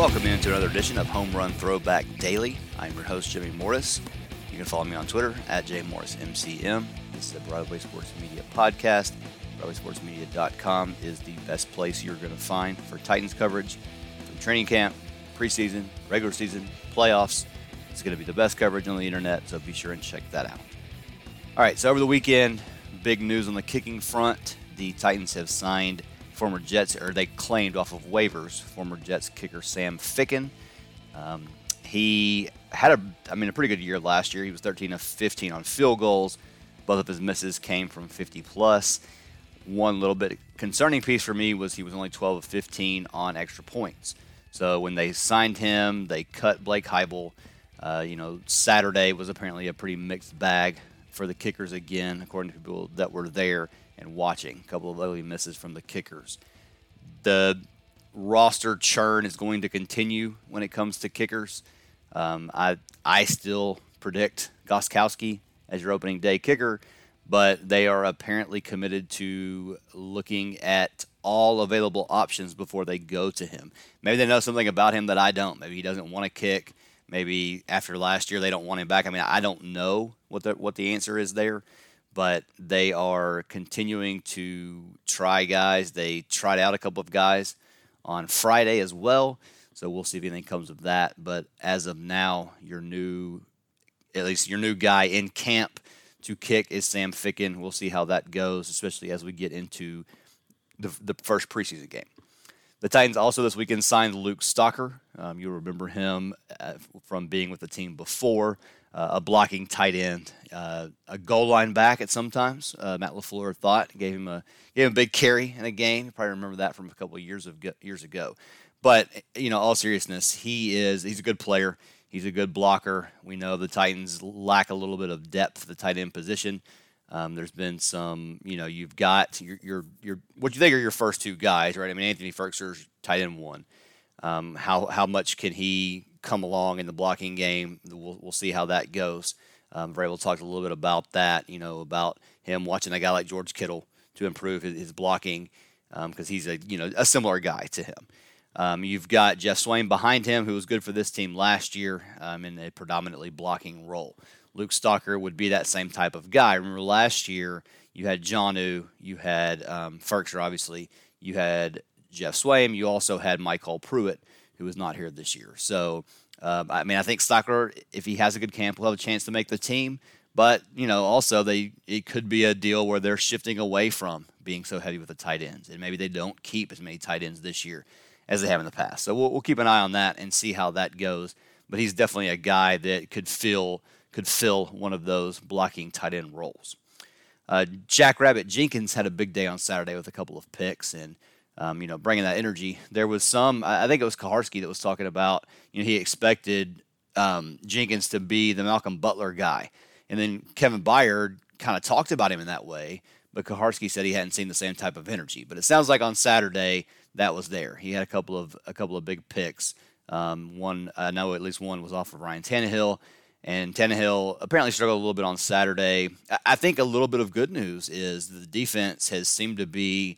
Welcome into another edition of Home Run Throwback Daily. I'm your host, Jimmy Morris. You can follow me on Twitter at jmorrismcm. This is the Broadway Sports Media podcast. BroadwaySportsMedia.com is the best place you're going to find for Titans coverage from training camp, preseason, regular season, playoffs. It's going to be the best coverage on the internet, so be sure and check that out. All right, so over the weekend, big news on the kicking front. The Titans have signed former Jets, or they claimed off of waivers, former Jets kicker Sam Ficken. Um, he had a, I mean, a pretty good year last year. He was 13 of 15 on field goals. Both of his misses came from 50 plus. One little bit concerning piece for me was he was only 12 of 15 on extra points. So when they signed him, they cut Blake Haubeil. Uh, you know, Saturday was apparently a pretty mixed bag for the kickers again, according to people that were there and watching. A couple of ugly misses from the kickers. The roster churn is going to continue when it comes to kickers. Um, I I still predict Gostkowski as your opening day kicker, but they are apparently committed to looking at all available options before they go to him. Maybe they know something about him that I don't. Maybe he doesn't want to kick. Maybe after last year they don't want him back. I mean, I don't know what the what the answer is there but they are continuing to try guys. They tried out a couple of guys on Friday as well, so we'll see if anything comes of that. But as of now, your new, at least your new guy in camp to kick is Sam Ficken. We'll see how that goes, especially as we get into the, the first preseason game. The Titans also this weekend signed Luke Stocker. Um, you'll remember him uh, from being with the team before uh, a blocking tight end, uh, a goal line back at sometimes. Uh, Matt Lafleur thought gave him a gave him a big carry in a game. You probably remember that from a couple of years of years ago. But you know, all seriousness, he is he's a good player. He's a good blocker. We know the Titans lack a little bit of depth at the tight end position. Um, there's been some, you know, you've got your, your, your, what you think are your first two guys, right? I mean, Anthony Firkser's tight end one. Um, how, how much can he come along in the blocking game. We'll, we'll see how that goes. Um, Ray will talk a little bit about that, you know, about him watching a guy like George Kittle to improve his, his blocking because um, he's a you know a similar guy to him. Um, you've got Geoff Swaim behind him, who was good for this team last year um, in a predominantly blocking role. Luke Stocker would be that same type of guy. Remember last year you had Jonnu, you had um, Firkser, obviously, you had Geoff Swaim, you also had MyCole Pruitt, who is not here this year. So, um, I mean, I think Stocker, if he has a good camp, will have a chance to make the team. But you know, also they it could be a deal where they're shifting away from being so heavy with the tight ends, and maybe they don't keep as many tight ends this year as they have in the past. So we'll, we'll keep an eye on that and see how that goes. But he's definitely a guy that could fill could fill one of those blocking tight end roles. Uh, Jack Rabbit Jenkins had a big day on Saturday with a couple of picks, and um, you know, bringing that energy. There was some, I think it was Kuharsky that was talking about, you know, he expected um, Jenkins to be the Malcolm Butler guy. And then Kevin Byard kind of talked about him in that way, but Kuharsky said he hadn't seen the same type of energy. But it sounds like on Saturday that was there. He had a couple of a couple of big picks. Um, one, I know at least one was off of Ryan Tannehill, and Tannehill apparently struggled a little bit on Saturday. I think a little bit of good news is the defense has seemed to be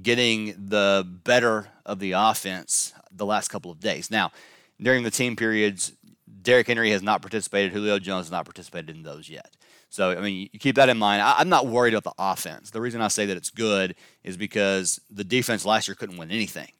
getting the better of the offense the last couple of days. Now, during the team periods, Derrick Henry has not participated. Julio Jones has not participated in those yet. So, I mean, you keep that in mind. I, am not worried about the offense. The reason I say that it's good is because the defense last year couldn't win anything.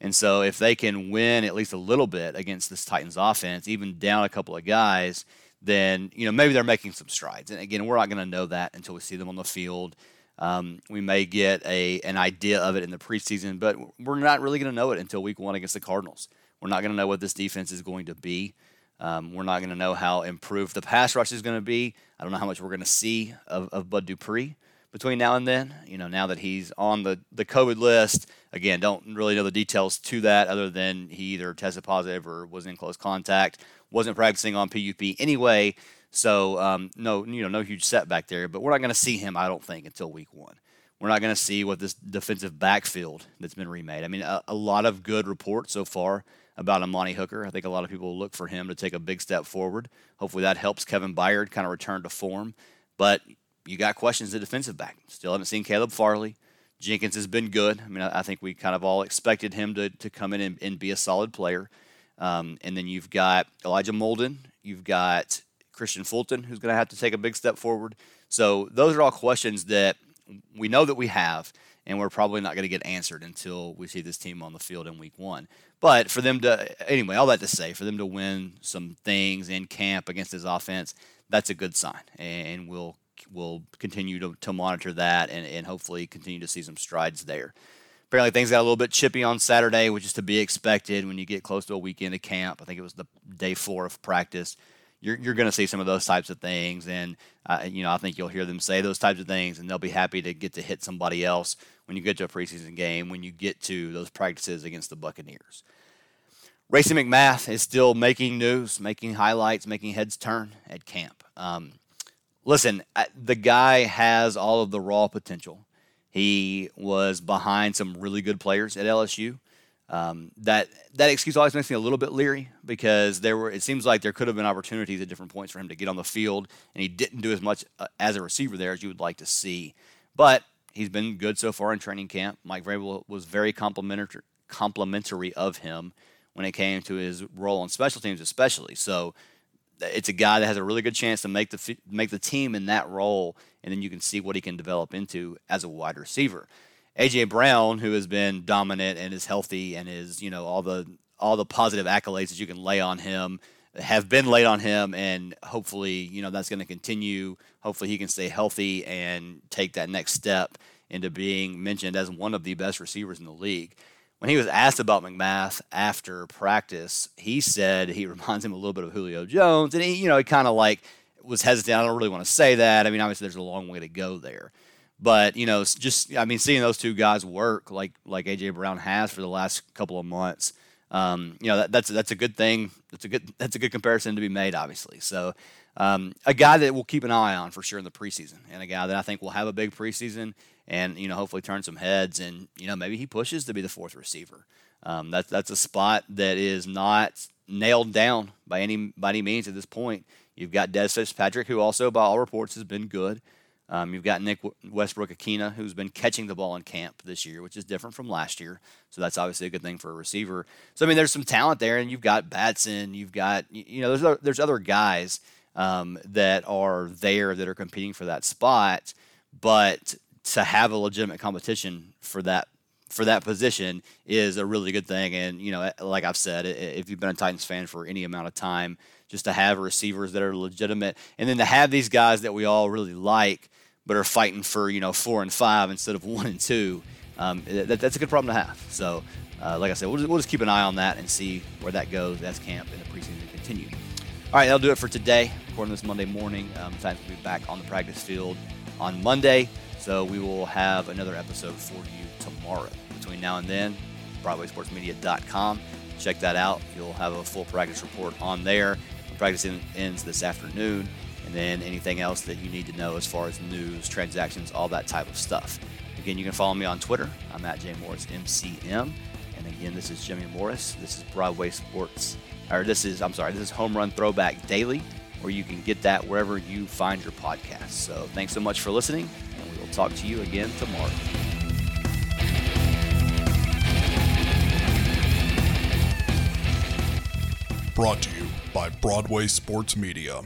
And so, if they can win at least a little bit against this Titans offense, even down a couple of guys, then, you know, maybe they're making some strides. And again, we're not going to know that until we see them on the field. Um, we may get a an idea of it in the preseason, but we're not really going to know it until week one against the Cardinals. We're not going to know what this defense is going to be. Um, we're not going to know how improved the pass rush is going to be. I don't know how much we're going to see of, of Bud Dupree between now and then. You know, now that he's on the, the COVID list, again, don't really know the details to that other than he either tested positive or was in close contact, wasn't practicing on PUP anyway. So um, no, you know, no huge setback there. But we're not going to see him, I don't think, until week one. We're not going to see what this defensive backfield that's been remade. I mean, a, a lot of good reports so far about Amani Hooker. I think a lot of people look for him to take a big step forward. Hopefully that helps Kevin Byard kind of return to form. But you got questions at defensive back. Still haven't seen Caleb Farley. Jenkins has been good. I mean, I think we kind of all expected him to, to come in and, and be a solid player. Um, and then you've got Elijah Molden, you've got Kristian Fulton, who's going to have to take a big step forward. So those are all questions that we know that we have, and we're probably not going to get answered until we see this team on the field in week one. But for them to, anyway, all that to say, for them to win some things in camp against his offense, that's a good sign. And we'll we'll continue to, to monitor that and, and hopefully continue to see some strides there. Apparently, things got a little bit chippy on Saturday, which is to be expected when you get close to a weekend of camp. I think it was the day four of practice. You're, you're going to see some of those types of things. And, uh, you know, I think you'll hear them say those types of things, and they'll be happy to get to hit somebody else when you get to a preseason game, when you get to those practices against the Buccaneers. Racey McMath is still making news, making highlights, making heads turn at camp. Um, listen, the guy has all of the raw potential. He was behind some really good players at LSU. Um, that that excuse always makes me a little bit leery because there were it seems like there could have been opportunities at different points for him to get on the field, and he didn't do as much uh, as a receiver there as you would like to see. But he's been good so far in training camp. Mike Vrabel was very complimentary complimentary of him when it came to his role on special teams, especially. So it's a guy that has a really good chance to make the make the team in that role, and then you can see what he can develop into as a wide receiver. AJ Brown, who has been dominant and is healthy and is you know all the all the positive accolades that you can lay on him have been laid on him, and hopefully you know that's going to continue. Hopefully he can stay healthy and take that next step into being mentioned as one of the best receivers in the league when he was asked about McMath after practice, he said he reminds him a little bit of Julio Jones, and he, you know, he kind of like was hesitant. I don't really want to say that. I mean, obviously, there's a long way to go there, but you know, just I mean, seeing those two guys work like like AJ Brown has for the last couple of months, um, you know, that, that's that's a good thing. That's a good that's a good comparison to be made, obviously. So. Um, a guy that we'll keep an eye on for sure in the preseason, and a guy that I think will have a big preseason and you know hopefully turn some heads and you know maybe he pushes to be the fourth receiver. Um, that's that's a spot that is not nailed down by any by any means at this point. You've got Dez Fitzpatrick, who also by all reports has been good. Um, you've got Nick Westbrook-Ikhine, who's been catching the ball in camp this year, which is different from last year. So that's obviously a good thing for a receiver. So I mean, there's some talent there, and you've got Batson, you've got you know, there's other, there's other guys um, that are there that are competing for that spot, but to have a legitimate competition for that for that position is a really good thing. And you know, like I've said, if you've been a Titans fan for any amount of time, just to have receivers that are legitimate, and then to have these guys that we all really like, but are fighting for you know four and five instead of one and two, um, that, that's a good problem to have. So, uh, like I said, we'll just, we'll just keep an eye on that and see where that goes as camp and the preseason continue. All right, that'll do it for today. Recording this Monday morning, um, will be back on the practice field on Monday. So we will have another episode for you tomorrow. Between now and then, BroadwaySportsMedia.com. Check that out. You'll have a full practice report on there. Practice ends this afternoon, and then anything else that you need to know as far as news, transactions, all that type of stuff. Again, you can follow me on Twitter. I'm at JMorrisMCM. And again, this is Jimmy Morris. This is Broadway Sports, or this is, I'm sorry, this is Home Run Throwback Daily, where you can get that wherever you find your podcast. So thanks so much for listening and We'll talk to you again tomorrow. Brought to you by Broadway Sports Media.